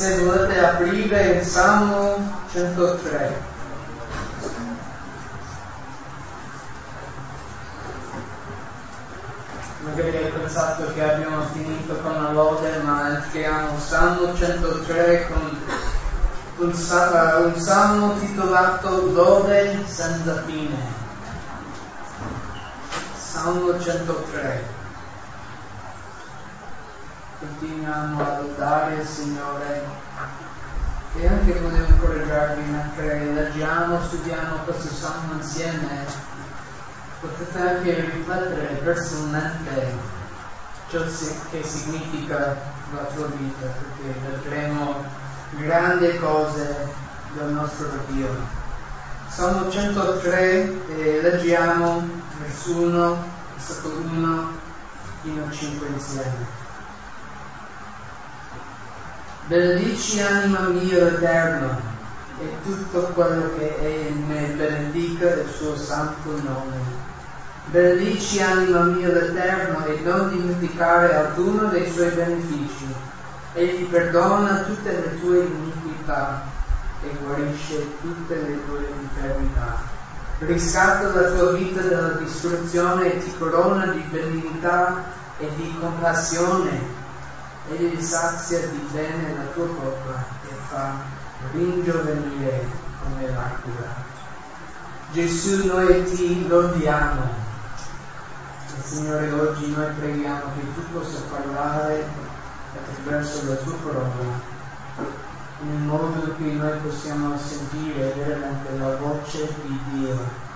Se volete aprire il Salmo 103. Magari hai pensato che abbiamo finito con la lode, ma entriamo Salmo 103 con un, un salmo titolato Lode senza fine. Salmo 103 continuiamo a lodare il Signore e anche volevo incoraggiarvi mentre leggiamo, studiamo questo salmo insieme, potete anche riflettere personalmente ciò che significa la tua vita, perché vedremo grandi cose del nostro Dio. Salmo 103 e leggiamo verso 1, versetto 1 fino a 5 insieme. Benedici anima mia l'Eterno e tutto quello che è in me benedica il suo santo nome. Benedici anima mia l'Eterno e non dimenticare alcuno dei suoi benefici. Egli perdona tutte le tue iniquità e guarisce tutte le tue infermità. Riscatta la tua vita dalla distruzione e ti corona di benignità e di compassione egli sazia di bene la tua bocca e fa ringiovenire come l'aquila. Gesù, noi ti lodiamo. Signore, oggi noi preghiamo che tu possa parlare attraverso la tua parola, in modo che noi possiamo sentire veramente la voce di Dio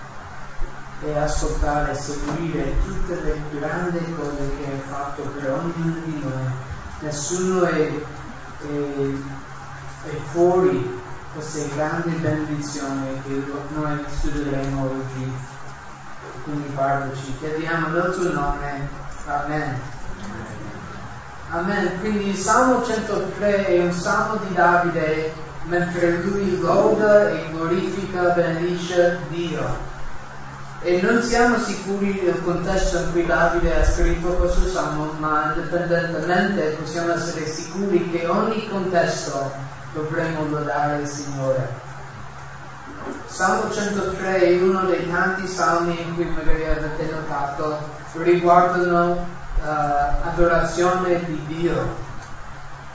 e ascoltare e seguire tutte le grandi cose che hai fatto per ognuno di noi nessuno è, è, è fuori queste grandi benedizioni che noi studieremo oggi. Quindi parlaci, chiediamo nel tuo nome. Amen. Amen. Quindi il Salmo 103 è un salmo di Davide mentre lui loda e glorifica, benedice Dio. E non siamo sicuri del contesto in cui Davide ha scritto questo salmo, ma indipendentemente possiamo essere sicuri che ogni contesto dovremo lodare il Signore. Salmo 103 è uno dei tanti salmi in cui magari avete notato riguardano uh, adorazione di Dio.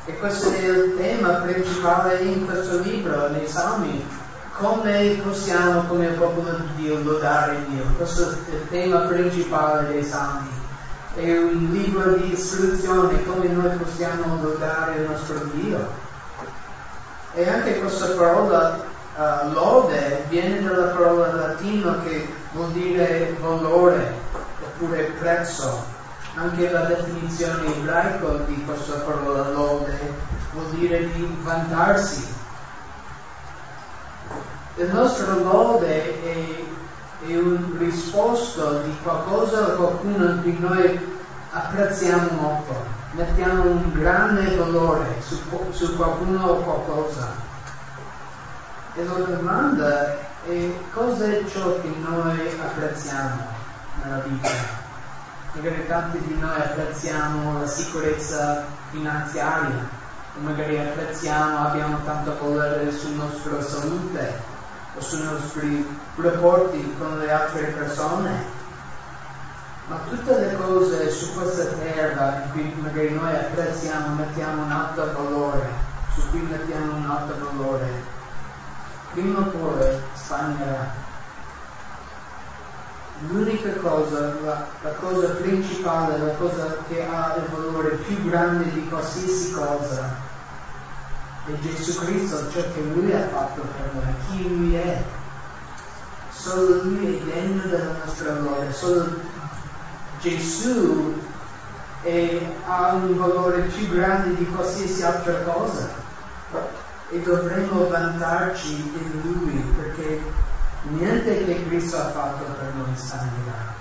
E questo è il tema principale in questo libro, nei salmi come possiamo come popolo di Dio lodare Dio? Questo è il tema principale dei Salmi. È un libro di istruzione come noi possiamo lodare il nostro Dio. E anche questa parola uh, lode viene dalla parola latina che vuol dire valore oppure prezzo. Anche la definizione ebraica di questa parola lode vuol dire di vantarsi il nostro lode è, è un risposto di qualcosa o qualcuno di noi apprezziamo molto, mettiamo un grande valore su, su qualcuno o qualcosa. E la domanda è cosa è ciò che noi apprezziamo nella vita? Magari tanti di noi apprezziamo la sicurezza finanziaria, magari apprezziamo, abbiamo tanto valore sulla nostra salute, o sui rapporti con le altre persone. Ma tutte le cose su questa terra in cui magari noi apprezziamo, mettiamo un alto valore, su cui mettiamo un alto valore, prima o poi spagnerà. L'unica cosa, la, la cosa principale, la cosa che ha il valore più grande di qualsiasi cosa, e Gesù Cristo ciò che Lui ha fatto per noi, chi Lui è. Solo Lui è degno della nostra gloria, solo Gesù è, ha un valore più grande di qualsiasi altra cosa e dovremmo vantarci in Lui perché niente che Cristo ha fatto per noi stagnerà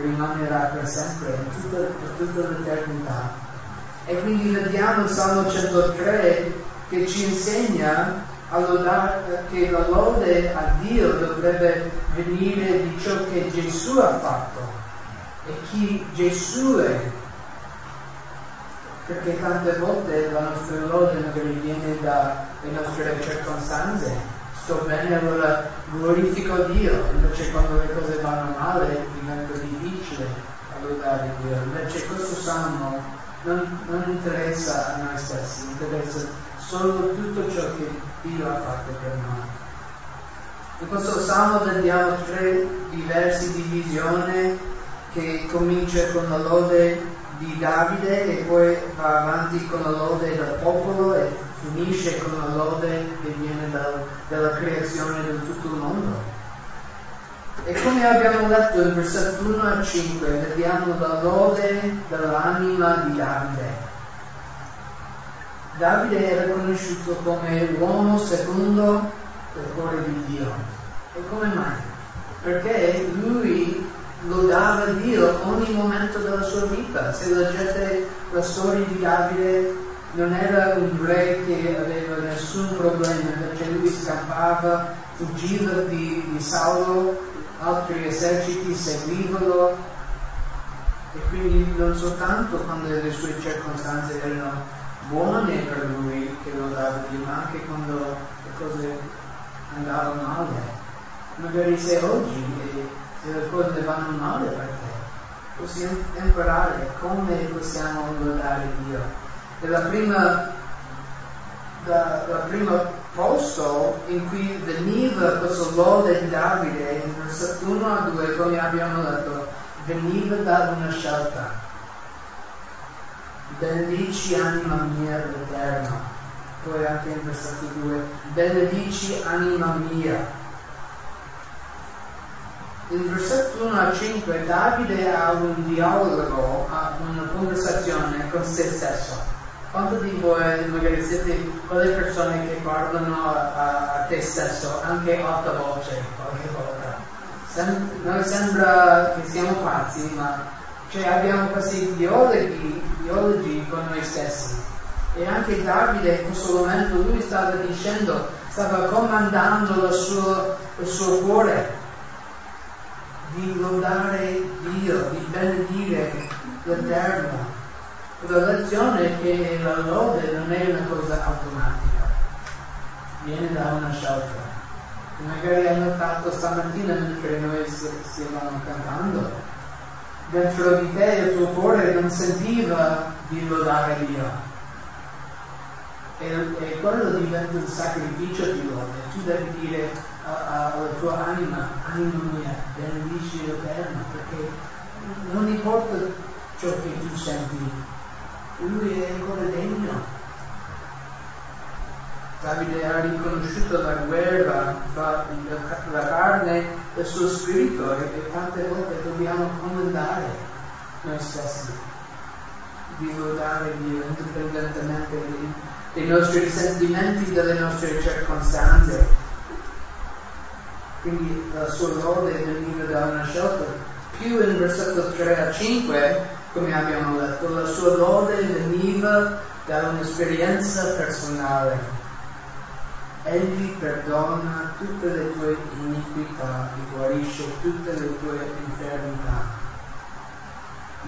rimanerà per sempre, per tutta, per tutta l'eternità. E quindi vediamo Salmo 103 che ci insegna lodare, che la lode a Dio dovrebbe venire di ciò che Gesù ha fatto e chi Gesù è. perché tante volte la nostra lode magari viene dalle nostre circostanze. Sto bene, allora glorifico Dio, invece quando le cose vanno male diventa difficile lodare Dio. Invece questo salmo non, non interessa a noi stessi, interessa solo tutto ciò che Dio ha fatto per noi. In questo salmo vediamo tre diverse divisioni che comincia con la lode di Davide e poi va avanti con la lode del popolo e finisce con la lode che viene dal, dalla creazione di tutto il mondo. E come abbiamo letto in versetto 1 a 5, vediamo la lode dell'anima di Davide. Davide era conosciuto come l'uomo secondo il cuore di Dio. E come mai? Perché lui lodava Dio ogni momento della sua vita. Se leggete la storia di Davide, non era un re che aveva nessun problema, perché lui scappava, fuggiva di, di Saulo, altri eserciti seguivano e quindi non soltanto quando le sue circostanze erano buone per lui che lodava Dio, ma anche quando le cose andavano male. Magari se oggi se le cose vanno male per te, possiamo imparare come possiamo lodare Dio. E la prima, la, la prima posto in cui veniva questo lode di Davide, in versetto 1 a 2, come abbiamo letto, veniva da una scelta. Benedici anima mia l'Eterno. Poi anche in versetto 2, benedici anima mia il versetto 1 a 5 Davide ha un dialogo, ha una conversazione con se stesso. Quanto di voi magari siete quelle persone che parlano a, a te stesso anche alta voce qualche volta? Sem- noi sembra che siamo pazzi, ma cioè abbiamo questi dialoghi, dialoghi con noi stessi. E anche Davide in questo momento lui stava dicendo, stava comandando il suo, il suo cuore di lodare Dio, di benedire l'Eterno. La lezione che la lode non è una cosa automatica, viene da una scelta. Magari hai notato stamattina mentre noi stavamo cantando, dentro di te il tuo cuore non sentiva di lodare Dio. E, e quello diventa un sacrificio di lode. Tu devi dire alla tua anima, anima mia, benedici l'Eterno, perché non importa ciò che tu senti, lui è ancora degno. Davide ha riconosciuto la guerra tra la carne il suo spirito e tante volte dobbiamo comandare noi stessi di lodare Dio indipendentemente dei nostri sentimenti, delle nostre circostanze quindi la sua lode veniva da una scelta. Più in versetto 3 a 5, come abbiamo letto, la sua lode veniva da un'esperienza personale. Egli perdona tutte le tue iniquità e guarisce tutte le tue infermità.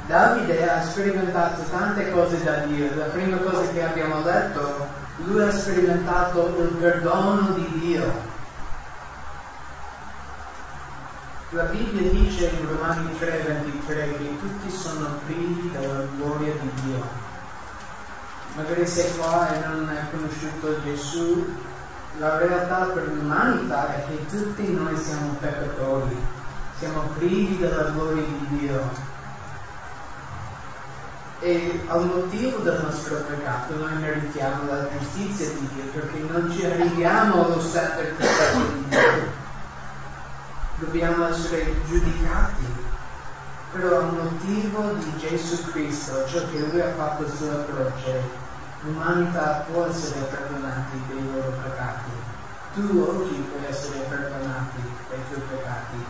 Davide ha sperimentato tante cose da Dio. La prima cosa che abbiamo letto, lui ha sperimentato il perdono di Dio La Bibbia dice in Romani 3:23 che tutti sono privi della gloria di Dio. Magari sei qua e non hai conosciuto Gesù, la realtà per l'umanità è che tutti noi siamo peccatori, siamo privi della gloria di Dio. E al motivo del nostro peccato noi meritiamo la giustizia di Dio perché non ci arriviamo allo perfetto di Dio. Dobbiamo essere giudicati, però a motivo di Gesù Cristo, ciò che Lui ha fatto sulla croce, l'umanità può essere perdonata dei loro peccati. Tu oggi puoi essere perdonati dai tuoi peccati,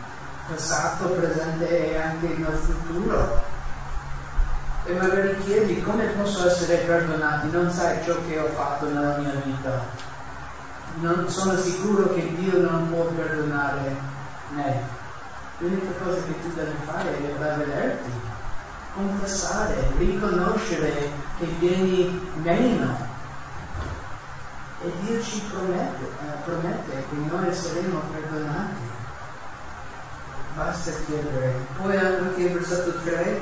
passato, presente e anche nel futuro. E magari chiedi come posso essere perdonati, non sai ciò che ho fatto nella mia vita. Non sono sicuro che Dio non può perdonare eh, l'unica cosa che tu devi fare è ravvederti, confessare, riconoscere che vieni meno. E Dio ci promette, eh, promette che noi saremo perdonati. Basta chiedere. Poi anche il versetto 3,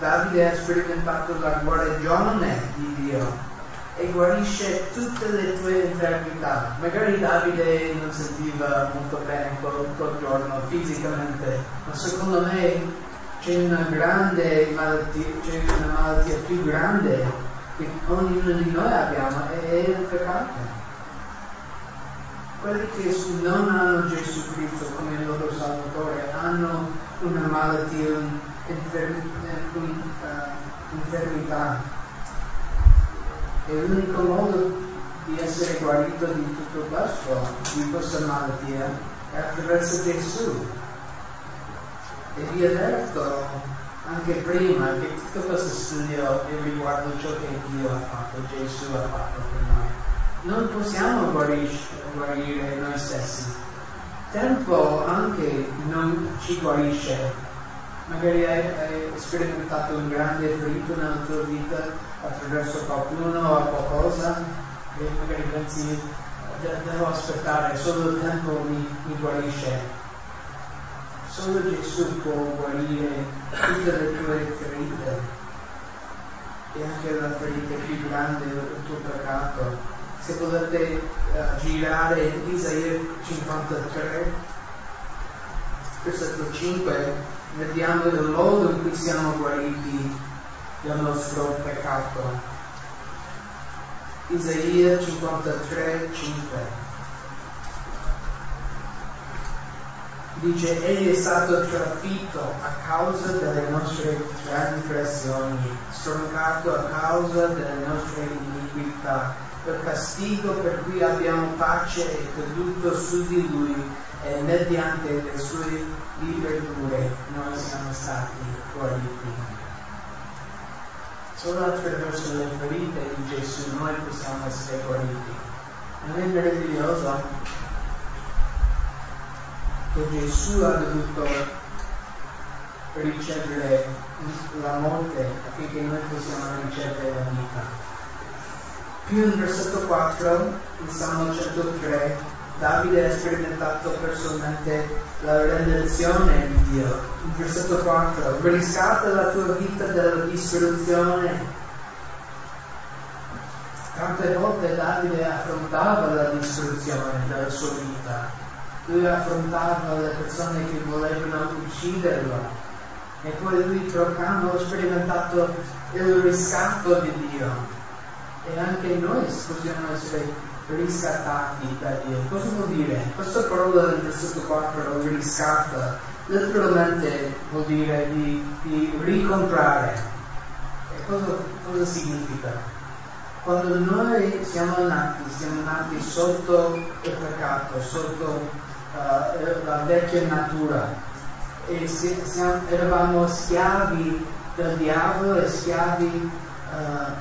Davide ha sperimentato la guarigione di Dio e guarisce tutte le tue infermità. Magari Davide non sentiva molto bene quel, quel giorno fisicamente, ma secondo me c'è una grande malattia, c'è una malattia più grande che ognuno di noi abbiamo e è il peccato. Quelli che non hanno Gesù Cristo come il loro Salvatore hanno una malattia, un'infermità e l'unico modo di essere guarito di tutto questo, di questa malattia, è attraverso Gesù. E vi avverto anche prima che tutto questo studio riguardo ciò che Dio ha fatto, Gesù ha fatto per noi. Non possiamo guarire noi stessi. Tempo anche non ci guarisce magari hai, hai, sperimentato un grande ferito nella tua vita attraverso qualcuno o qualcosa e magari pensi devo aspettare, solo il tempo mi, mi guarisce. Solo Gesù può guarire tutte le tue ferite e anche la ferita più grande del tuo peccato. Se volete uh, girare Isaia 53, versetto 5, vediamo il modo in cui siamo guariti dal nostro peccato. Isaia 53, 5. Dice, egli è stato trafitto a causa delle nostre trasgressioni, stroncato a causa delle nostre iniquità. Il castigo per cui abbiamo pace è caduto su di lui e mediante le sue liberature noi siamo stati guariti. Solo attraverso le ferite di Gesù noi possiamo essere guariti. Non è meraviglioso che Gesù ha dovuto ricevere la morte affinché noi possiamo ricevere la vita. Più in versetto 4, in Salmo 103, Davide ha sperimentato personalmente la redenzione di Dio. In versetto 4, riscatta la tua vita dalla distruzione. Tante volte Davide affrontava la distruzione della sua vita. Lui affrontava le persone che volevano ucciderlo. E poi lui proclama, ha sperimentato il riscatto di Dio. E anche noi possiamo essere riscattati da Dio. Cosa vuol dire? Questa parola del versetto 4, riscatta, letteralmente vuol dire di, di ricomprare. E cosa, cosa significa? Quando noi siamo nati, siamo nati sotto il peccato, sotto uh, la vecchia natura e siamo, eravamo schiavi del diavolo e schiavi uh,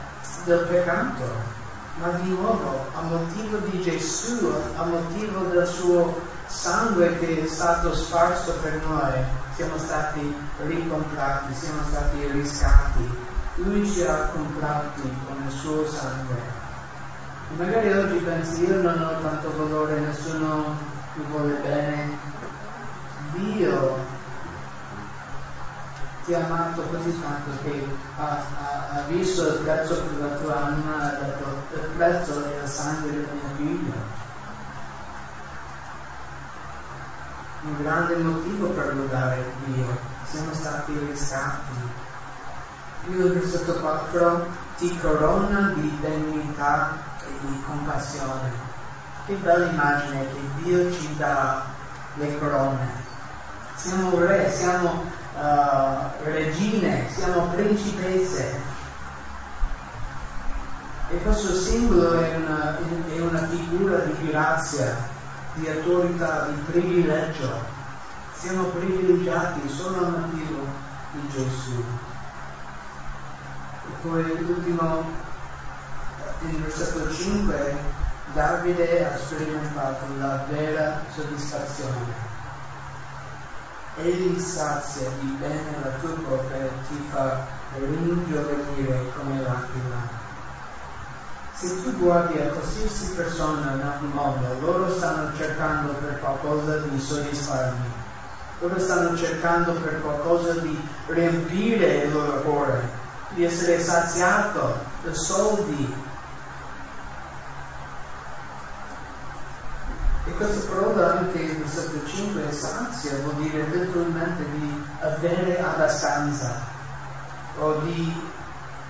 del peccato ma di nuovo a motivo di Gesù, a motivo del suo sangue che è stato sparso per noi, siamo stati ricomprati, siamo stati riscatti. Lui ci ha comprati con il suo sangue. E magari oggi pensi io non ho tanto valore, nessuno mi vuole bene. Dio ti ha amato così tanto che ha, ha, ha, visto il prezzo per la tua anima, ha detto il prezzo il sangue del mio figlio. Un grande motivo per lodare Dio, siamo stati riscatti. Il versetto 4 ti corona di benignità e di compassione. Che bella immagine che Dio ci dà le corone. Siamo re, siamo uh, regine, siamo principesse. E questo simbolo è una, è una figura di grazia, di autorità, di privilegio. Siamo privilegiati solo al motivo di Gesù. E poi l'ultimo, in versetto 5, Davide ha sperimentato la vera soddisfazione egli sazia di bene la tua bocca e ti fa e ringiovanire come l'aquila. Se tu guardi a qualsiasi persona nel mondo, loro stanno cercando per qualcosa di soddisfarmi, loro stanno cercando per qualcosa di riempire il loro cuore, di essere saziato da soldi, questa parola anche in versetto 5 sazia vuol dire letteralmente di avere abbastanza o di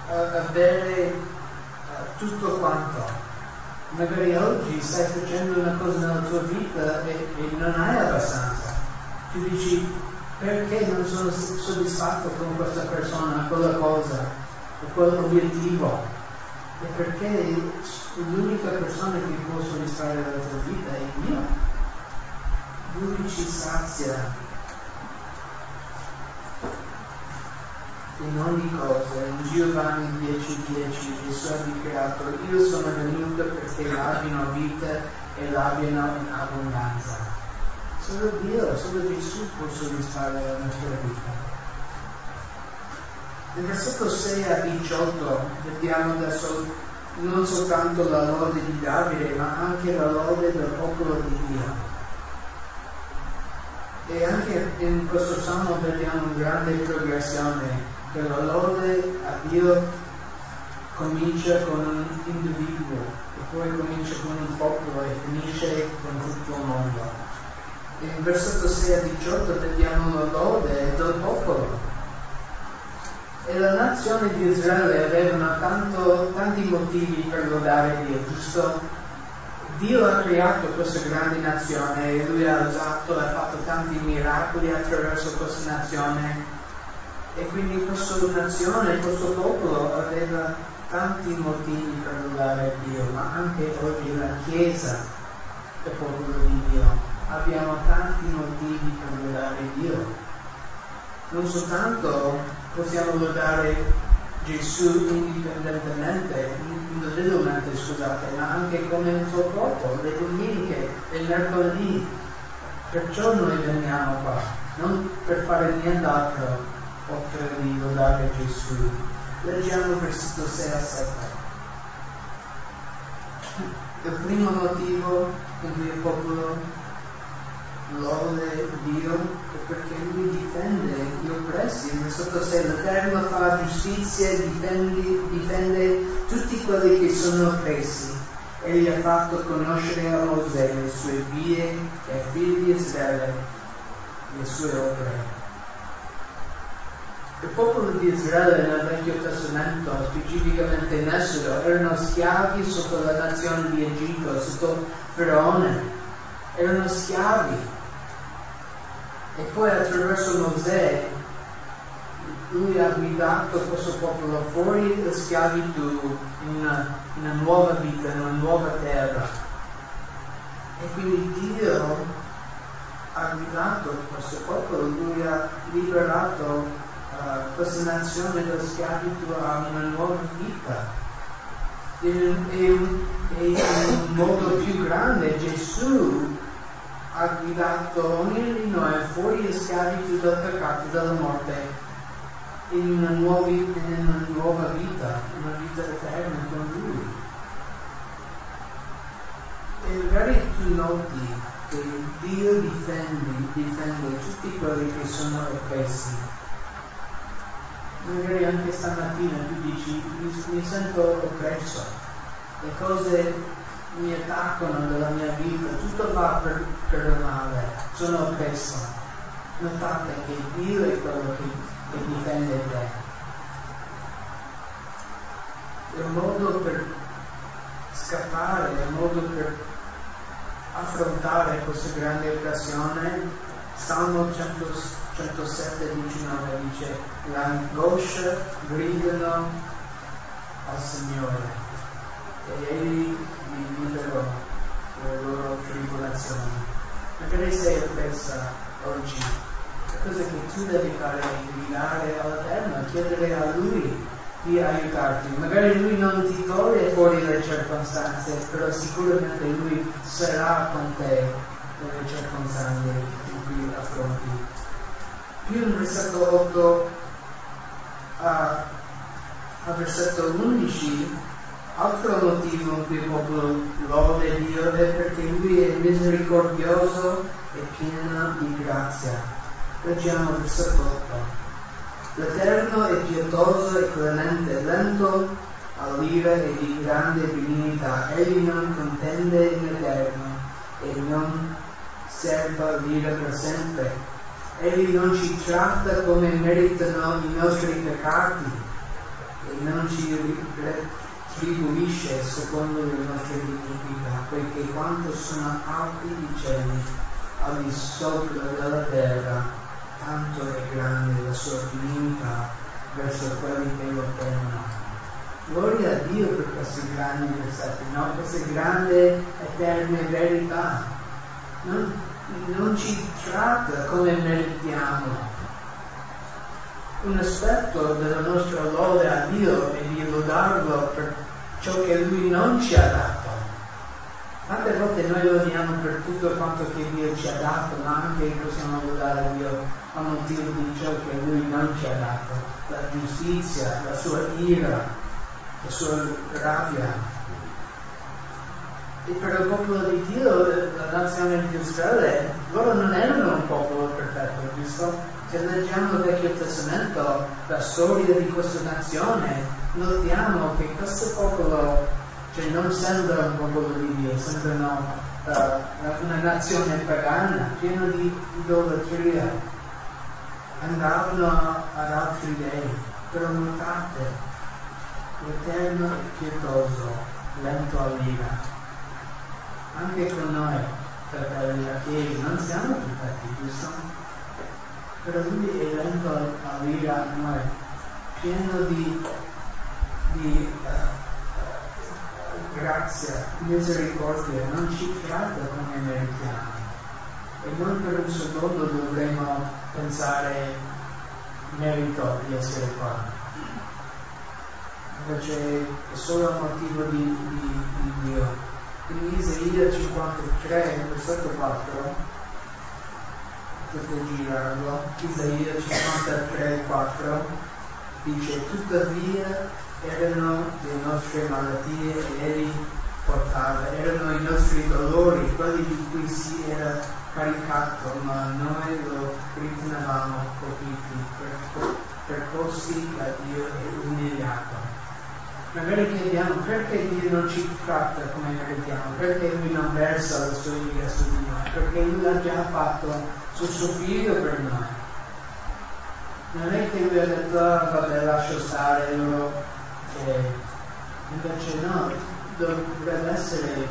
uh, avere uh, tutto quanto. Magari oggi stai facendo una cosa nella tua vita e, e non hai abbastanza. Tu dici perché non sono soddisfatto con questa persona, quella cosa, o quell'obiettivo e perché l'unica persona che può soddisfare la tua vita è Dio. Lui ci sazia in ogni cosa. In Giovanni 10:10 Gesù ha dichiarato io sono venuto perché l'abbiano vita e l'abbiano in abbondanza. Solo Dio, solo Gesù può soddisfare la nostra vita. Nel versetto 6 a 18 vediamo adesso non soltanto la lode di Davide, ma anche la lode del popolo di Dio. E anche in questo salmo vediamo una grande progressione, che la lode a Dio comincia con un individuo, e poi comincia con un popolo e finisce con tutto il mondo. E in versetto 6 a 18 vediamo la lode del popolo e la nazione di Israele avevano tanto, tanti motivi per lodare Dio, giusto? Dio ha creato questa grande nazione e lui ha usato, ha fatto tanti miracoli attraverso questa nazione e quindi questa nazione, questo popolo aveva tanti motivi per lodare Dio, ma anche oggi la Chiesa è popolo di Dio. Abbiamo tanti motivi per lodare Dio. Non soltanto possiamo lodare Gesù indipendentemente, individualmente, scusate, ma anche come il suo corpo, le domeniche e il mercoledì. Perciò noi veniamo qua, non per fare nient'altro oltre di lodare Gesù. Leggiamo versetto 6 a 7. Il primo motivo in cui il popolo lode Dio perché Lui difende gli oppressi. Il versetto 6, l'Eterno fa giustizia e difende, difende tutti quelli che sono oppressi. Egli ha fatto conoscere a Mosè le sue vie e figli di Israele le sue opere. Il popolo di Israele nel Vecchio Testamento, specificamente in Esodo, erano schiavi sotto la nazione di Egitto, sotto Faraone. Erano schiavi e poi attraverso Mosè lui ha guidato questo popolo fuori da schiavitù in una, in una nuova vita, in una nuova terra. E quindi Dio ha guidato questo popolo, lui ha liberato uh, questa nazione da schiavitù a una nuova vita. E, e, e in un modo più grande Gesù ha guidato ogni di noi fuori da schiavitù del peccato e della morte in una, nuova, in una nuova vita, una vita eterna con Lui. E magari tu noti che Dio difende, difende tutti quelli che sono oppressi. Magari anche stamattina tu dici mi, mi sento oppresso, le cose mi attaccano nella mia vita, tutto va per, per male, sono oppresso. Notate che Dio è quello che, che difende te. Il modo per scappare, il modo per affrontare questa grande occasione, Salmo 100, 107, 19 dice, l'angoscia gridano al Signore e egli li liberò dalle loro tribolazioni. Magari sei oppressa oggi, la cosa che tu devi fare è gridare all'Eterno, chiedere a Lui di aiutarti. Magari Lui non ti toglie fuori le circostanze, però sicuramente Lui sarà con te nelle circostanze in cui affronti. Più in versetto 8 a, a versetto 11, altro motivo in cui il popolo lode Dio è perché Lui è misericordioso e pieno di grazia. Leggiamo il versetto 8. L'Eterno è pietoso e clemente, lento all'ira e di grande benignità. Egli non contende in eterno e non serva l'ira per sempre. Egli non ci tratta come meritano i nostri peccati e non ci retribuisce secondo le nostre iniquità, poiché quanto sono alti i cieli al di sopra della terra, tanto è grande la sua benignità verso quelli che lo temono. Gloria a Dio per questi grandi versetti, no? queste grandi eterne verità. Non, non ci tratta come meritiamo. Un aspetto della nostra lode a Dio è di lodarlo per ciò che Lui non ci ha dato. Tante volte noi lo diamo per tutto quanto che Dio ci ha dato, ma anche possiamo lodare Dio a motivo di ciò che Lui non ci ha dato, la giustizia, la sua ira, la sua rabbia. E per il popolo di Dio, la nazione di Israele, loro non erano un popolo perfetto, giusto? Se leggiamo il Vecchio Testamento, la storia di questa nazione, notiamo che questo popolo cioè non sembra un popolo di Dio, sembrano uh, una nazione pagana, piena di idolatria. Andavano ad altri dei, però notate, l'Eterno pietoso, lento all'ira. Anche con noi, fratelli della Chiesa, non siamo perfetti, giusto? Però lui è lento all'ira a noi, pieno di, di uh, grazia, misericordia, non ci tratta come meritiamo. E non per un secondo dovremmo pensare merito di essere qua. Invece è solo un motivo di, di, di Dio. In Isaia 53, versetto 4, potete girarlo, Isaia 53, 4, dice, tuttavia erano le nostre malattie e egli portava, erano i nostri dolori, quelli di cui si era caricato, ma noi lo ritenevamo colpiti, percorsi da Dio e umiliato. Magari chiediamo perché Dio non ci tratta come meritiamo, perché Lui non versa la sua ira su di noi, perché Lui l'ha già fatto sul suo figlio per noi. Non è che Lui ha detto, ah, vabbè, lascio stare, loro e invece no, dovrebbe essere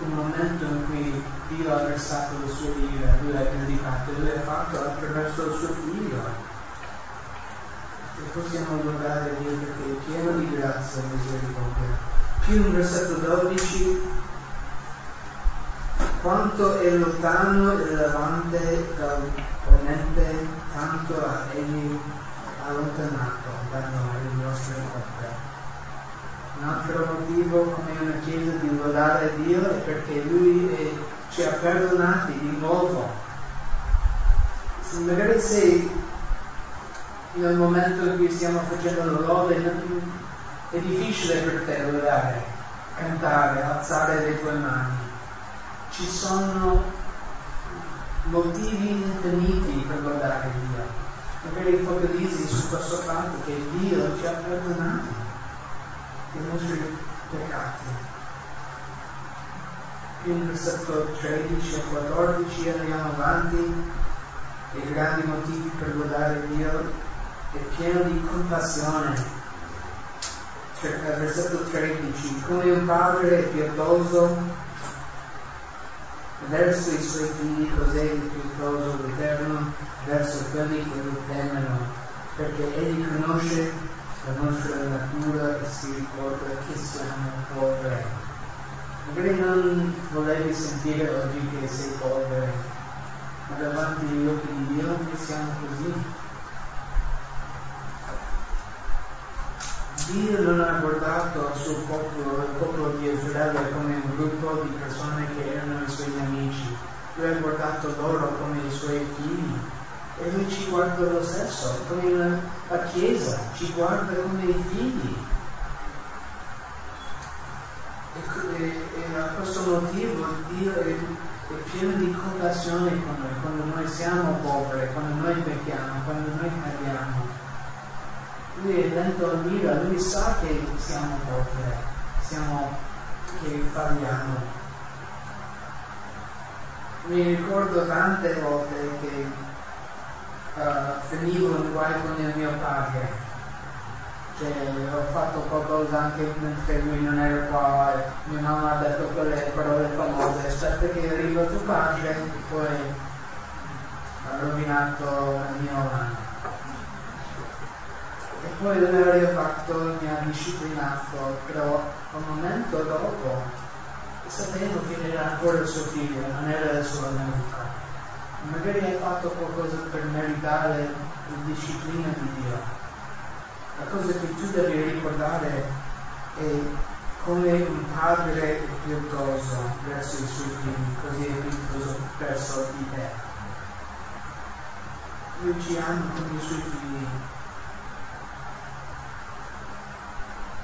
un momento in cui Dio ha versato le sue ire, lui l'ha predicato, lui l'ha fatto attraverso il suo figlio. E possiamo lodare Dio perché è pieno di grazia e misericordia. Più in versetto 12, quanto è lontano e levante dal ponente, tanto ha egli allontanato da noi. Un altro motivo come una chiesa di lodare Dio è perché Lui è, ci ha perdonati di nuovo. Se magari sei nel momento in cui stiamo facendo la lode, è difficile per te lodare, cantare, alzare le tue mani. Ci sono motivi infiniti per lodare Dio. Magari focalizzi su questo fatto che Dio ci ha perdonati i nostri peccati. In versetto 13 e 14 andiamo avanti, i grandi motivi per lodare Dio è pieno di compassione. Cioè, versetto 13, come un padre è pietoso verso i suoi figli, cos'è il pietoso l'Eterno verso quelli che lo temono, perché egli conosce la nostra natura si ricorda che siamo poveri. Magari non volevi sentire oggi che sei povero, ma davanti agli occhi di Dio noi siamo così. Dio non ha guardato al suo popolo, il popolo di Israele, come un gruppo di persone che erano i suoi amici. Lui ha guardato loro come i suoi figli e lui ci guarda lo stesso, come la Chiesa, ci guarda come i figli. E, e, e a questo motivo Dio è, è, pieno di compassione con noi, quando noi siamo poveri, quando noi pecchiamo, quando noi cadiamo. Lui è lento a mira, lui sa che siamo poveri, siamo, che falliamo. Mi ricordo tante volte che uh, finivo in guai con il mio padre. Cioè, ho fatto qualcosa anche mentre lui non era qua e mia mamma ha detto quelle parole famose, aspetta che arriva tuo padre poi ha rovinato il mio anno. E poi l'aver fatto mi ha disciplinato, però un momento dopo sapevo che era ancora il suo figlio, non era il suo amico magari hai fatto qualcosa per meritare la disciplina di Dio. La cosa che tu devi ricordare è come un padre pietoso verso i suoi figli, così è pietoso verso di te. Lui ci ama come i suoi figli.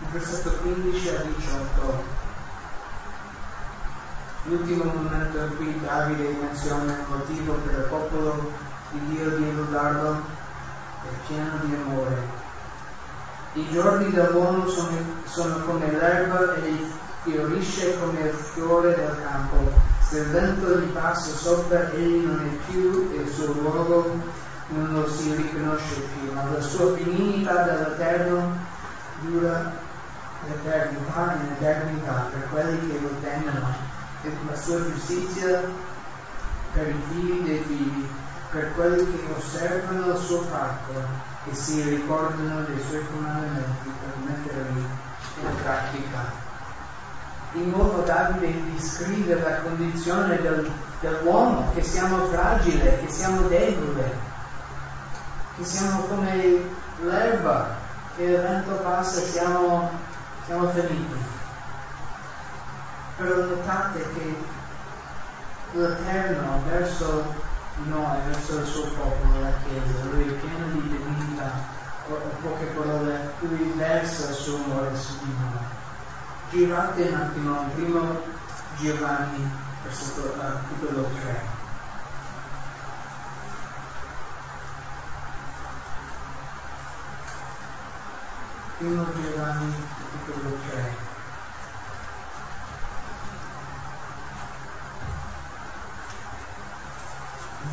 Il versetto 15 a 18 L'ultimo momento in cui Davide menziona il motivo per il popolo di Dio di emularlo è pieno di amore. I giorni dell'uomo sono, sono come l'erba e fiorisce come il fiore del campo. Se il vento gli passa sopra, egli non è più il suo luogo non lo si riconosce più, ma la sua benignità dell'Eterno dura l'eternità in eternità per quelli che lo temono la sua giustizia per i figli dei figli, per quelli che osservano il suo fatto e si ricordano dei suoi comandamenti per metterli in pratica. In nuovo Davide descrive la condizione del, dell'uomo, che siamo fragili, che siamo deboli, che siamo come l'erba, che il vento passa e siamo, siamo finiti però notate che l'Eterno verso noi, verso il suo popolo, la Chiesa, lui è pieno di divinità, o in poche parole, lui versa il suo amore su di noi. Girate un attimo primo Giovanni, capitolo 3. Primo Giovanni, capitolo 3.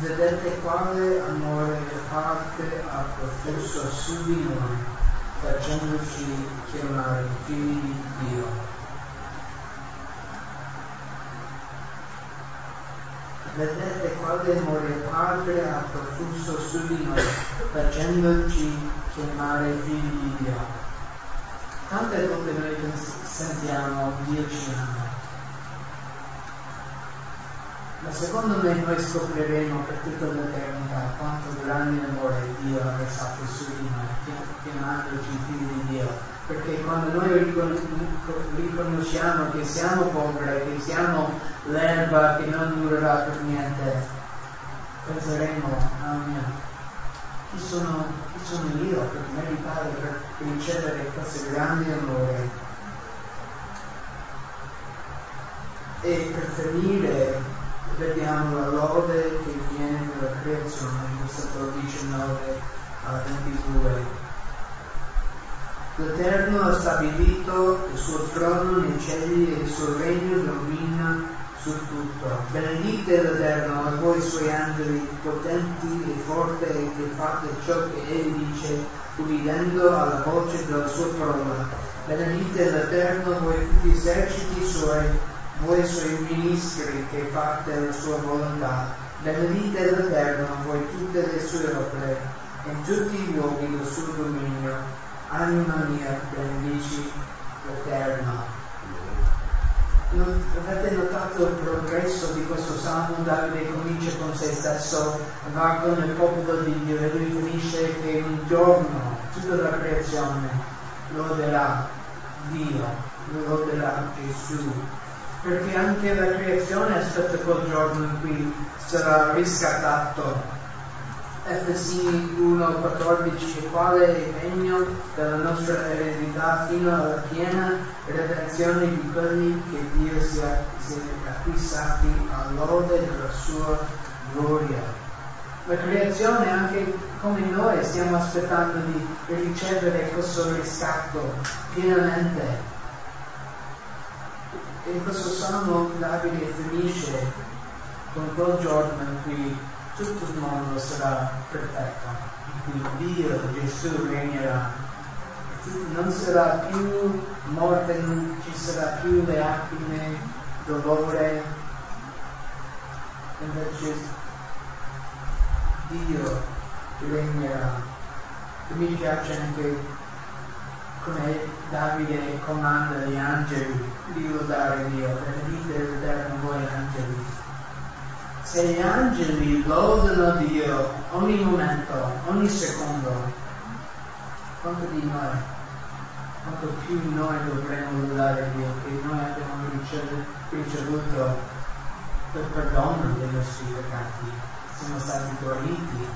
Vedete quale amore parte ha professo su di noi, facendoci chiamare figli di Dio. Vedete quale amore Padre ha profuso su di noi, facendoci chiamare figli di Dio. Tante volte noi sentiamo Dio ci ama, ma secondo me noi scopriremo per tutta l'eternità quanto grande amore Dio ha versato su di noi, chiamandoci figli di Dio. Perché quando noi riconosciamo che siamo poveri, che siamo l'erba che non durerà per niente, penseremo, oh mio, chi sono, chi sono io per meritare, per ricevere questo grande amore? E per finire vediamo la lode che viene dalla creazione, versetto 19 a 22. L'Eterno ha stabilito il suo trono nei cieli e il suo regno domina su tutto. Benedite l'Eterno a voi suoi angeli potenti e forti che fate ciò che Egli dice, ubbidendo alla voce della sua parola. Benedite l'Eterno voi tutti eserciti suoi voi suoi ministri che fate la sua volontà, benedite l'Eterno voi tutte le sue opere, in tutti i luoghi del suo dominio. Anima mia, benedici l'Eterno. Avete notato il progresso di questo salmo? Davide comincia con se stesso, va con il popolo di Dio e lui finisce che un giorno tutta la creazione loderà Dio, loderà Gesù perché anche la creazione aspetta quel giorno in cui sarà riscattato Efesini 1,14 quale è il regno della nostra eredità fino alla piena redenzione di quelli che Dio si è, si è acquistati all'ode della sua gloria. La creazione, anche come noi, stiamo aspettando di ricevere questo riscatto pienamente. E in questo salmo Davide finisce con quel giorno in cui tutto il mondo sarà perfetto, in cui Dio, Gesù regnerà. Non sarà più morte, non ci sarà più le lacrime, dolore. Invece Dio regnerà. E mi piace anche come Davide comanda gli angeli di lodare Dio, benedite l'Eterno voi angeli. Se gli angeli lodano Dio ogni momento, ogni secondo, quanto di noi, quanto più noi dovremmo lodare Dio, che noi abbiamo ricevuto il perdono dei nostri peccati, siamo stati guariti,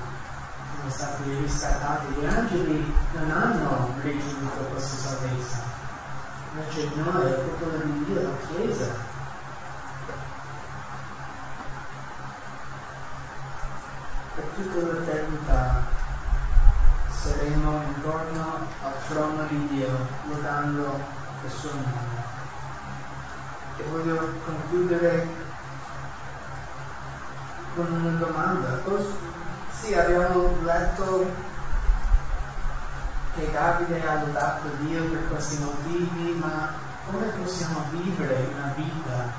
siamo stati riscattati. Gli angeli non hanno ricevuto questa salvezza, invece noi, il popolo di Dio, la Chiesa, per tutta l'eternità saremo intorno al trono di Dio, lodando il suo nome. E voglio concludere con una domanda. Sì, abbiamo letto che Davide ha lodato Dio per questi motivi, ma come possiamo vivere una vita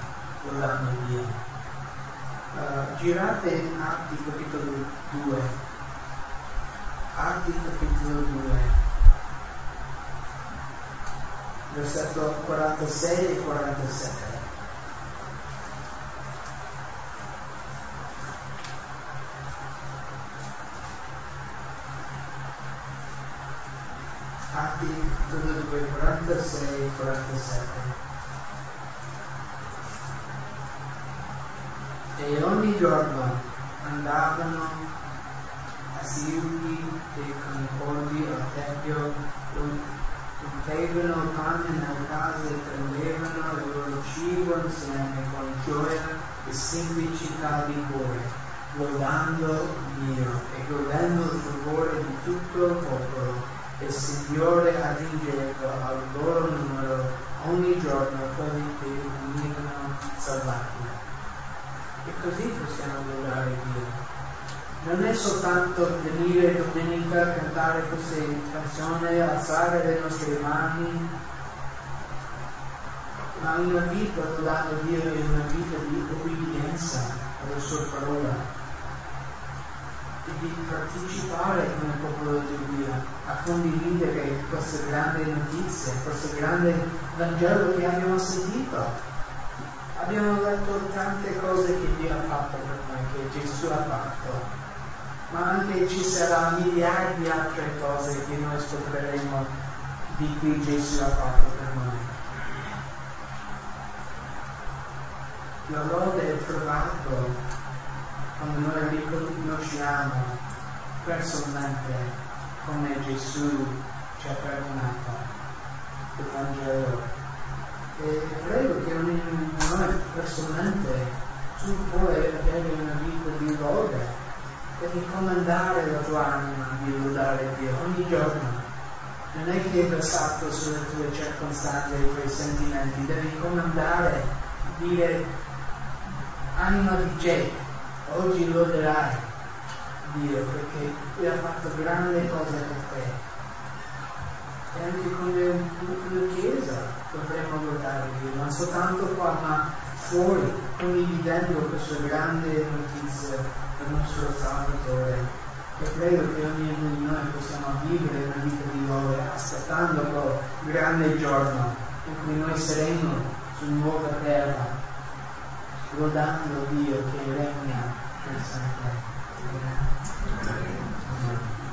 lodando Dio? uh, girate in Atti capitolo 2. Atti capitolo 2. Versetto 46 e 47. Atti capitolo 2, 46 e 47. e ogni giorno andavano assidui e concordi al Tempio, mettevano pane nelle case e prendevano il loro cibo insieme con gioia e semplicità di cuore, lodando Dio e godendo il favore di tutto il popolo. Il Signore aggiungeva al loro numero ogni giorno quelli che venivano salvati e così possiamo lodare Dio. Non è soltanto venire domenica a cantare queste canzoni, alzare le nostre mani, ma una vita lodando Dio è una vita di obbedienza alla sua parola di partecipare come popolo di Dio a condividere queste grandi notizie, questo grande Vangelo che abbiamo sentito abbiamo letto tante cose che Dio ha fatto per noi, che Gesù ha fatto, ma anche ci saranno miliardi di altre cose che noi scopriremo di cui Gesù ha fatto per noi. La lode è trovato quando noi riconosciamo personalmente come Gesù ci ha perdonato il Vangelo e credo che noi personalmente tu puoi avere una vita di lode e di comandare la tua anima di lodare Dio ogni giorno. Non è che è basato sulle tue circostanze e i tuoi sentimenti, devi comandare, dire anima di Jake, oggi loderai Dio perché Lui ha fatto grandi cose per te e anche con le, la Chiesa potremmo lodare Dio, non soltanto qua, ma fuori, condividendo questa grande notizia del nostro Salvatore. E credo che ognuno di noi possiamo vivere una vita di lode, aspettando quel grande giorno in cui noi saremo su nuova terra, lodando Dio che regna Assalamualaikum.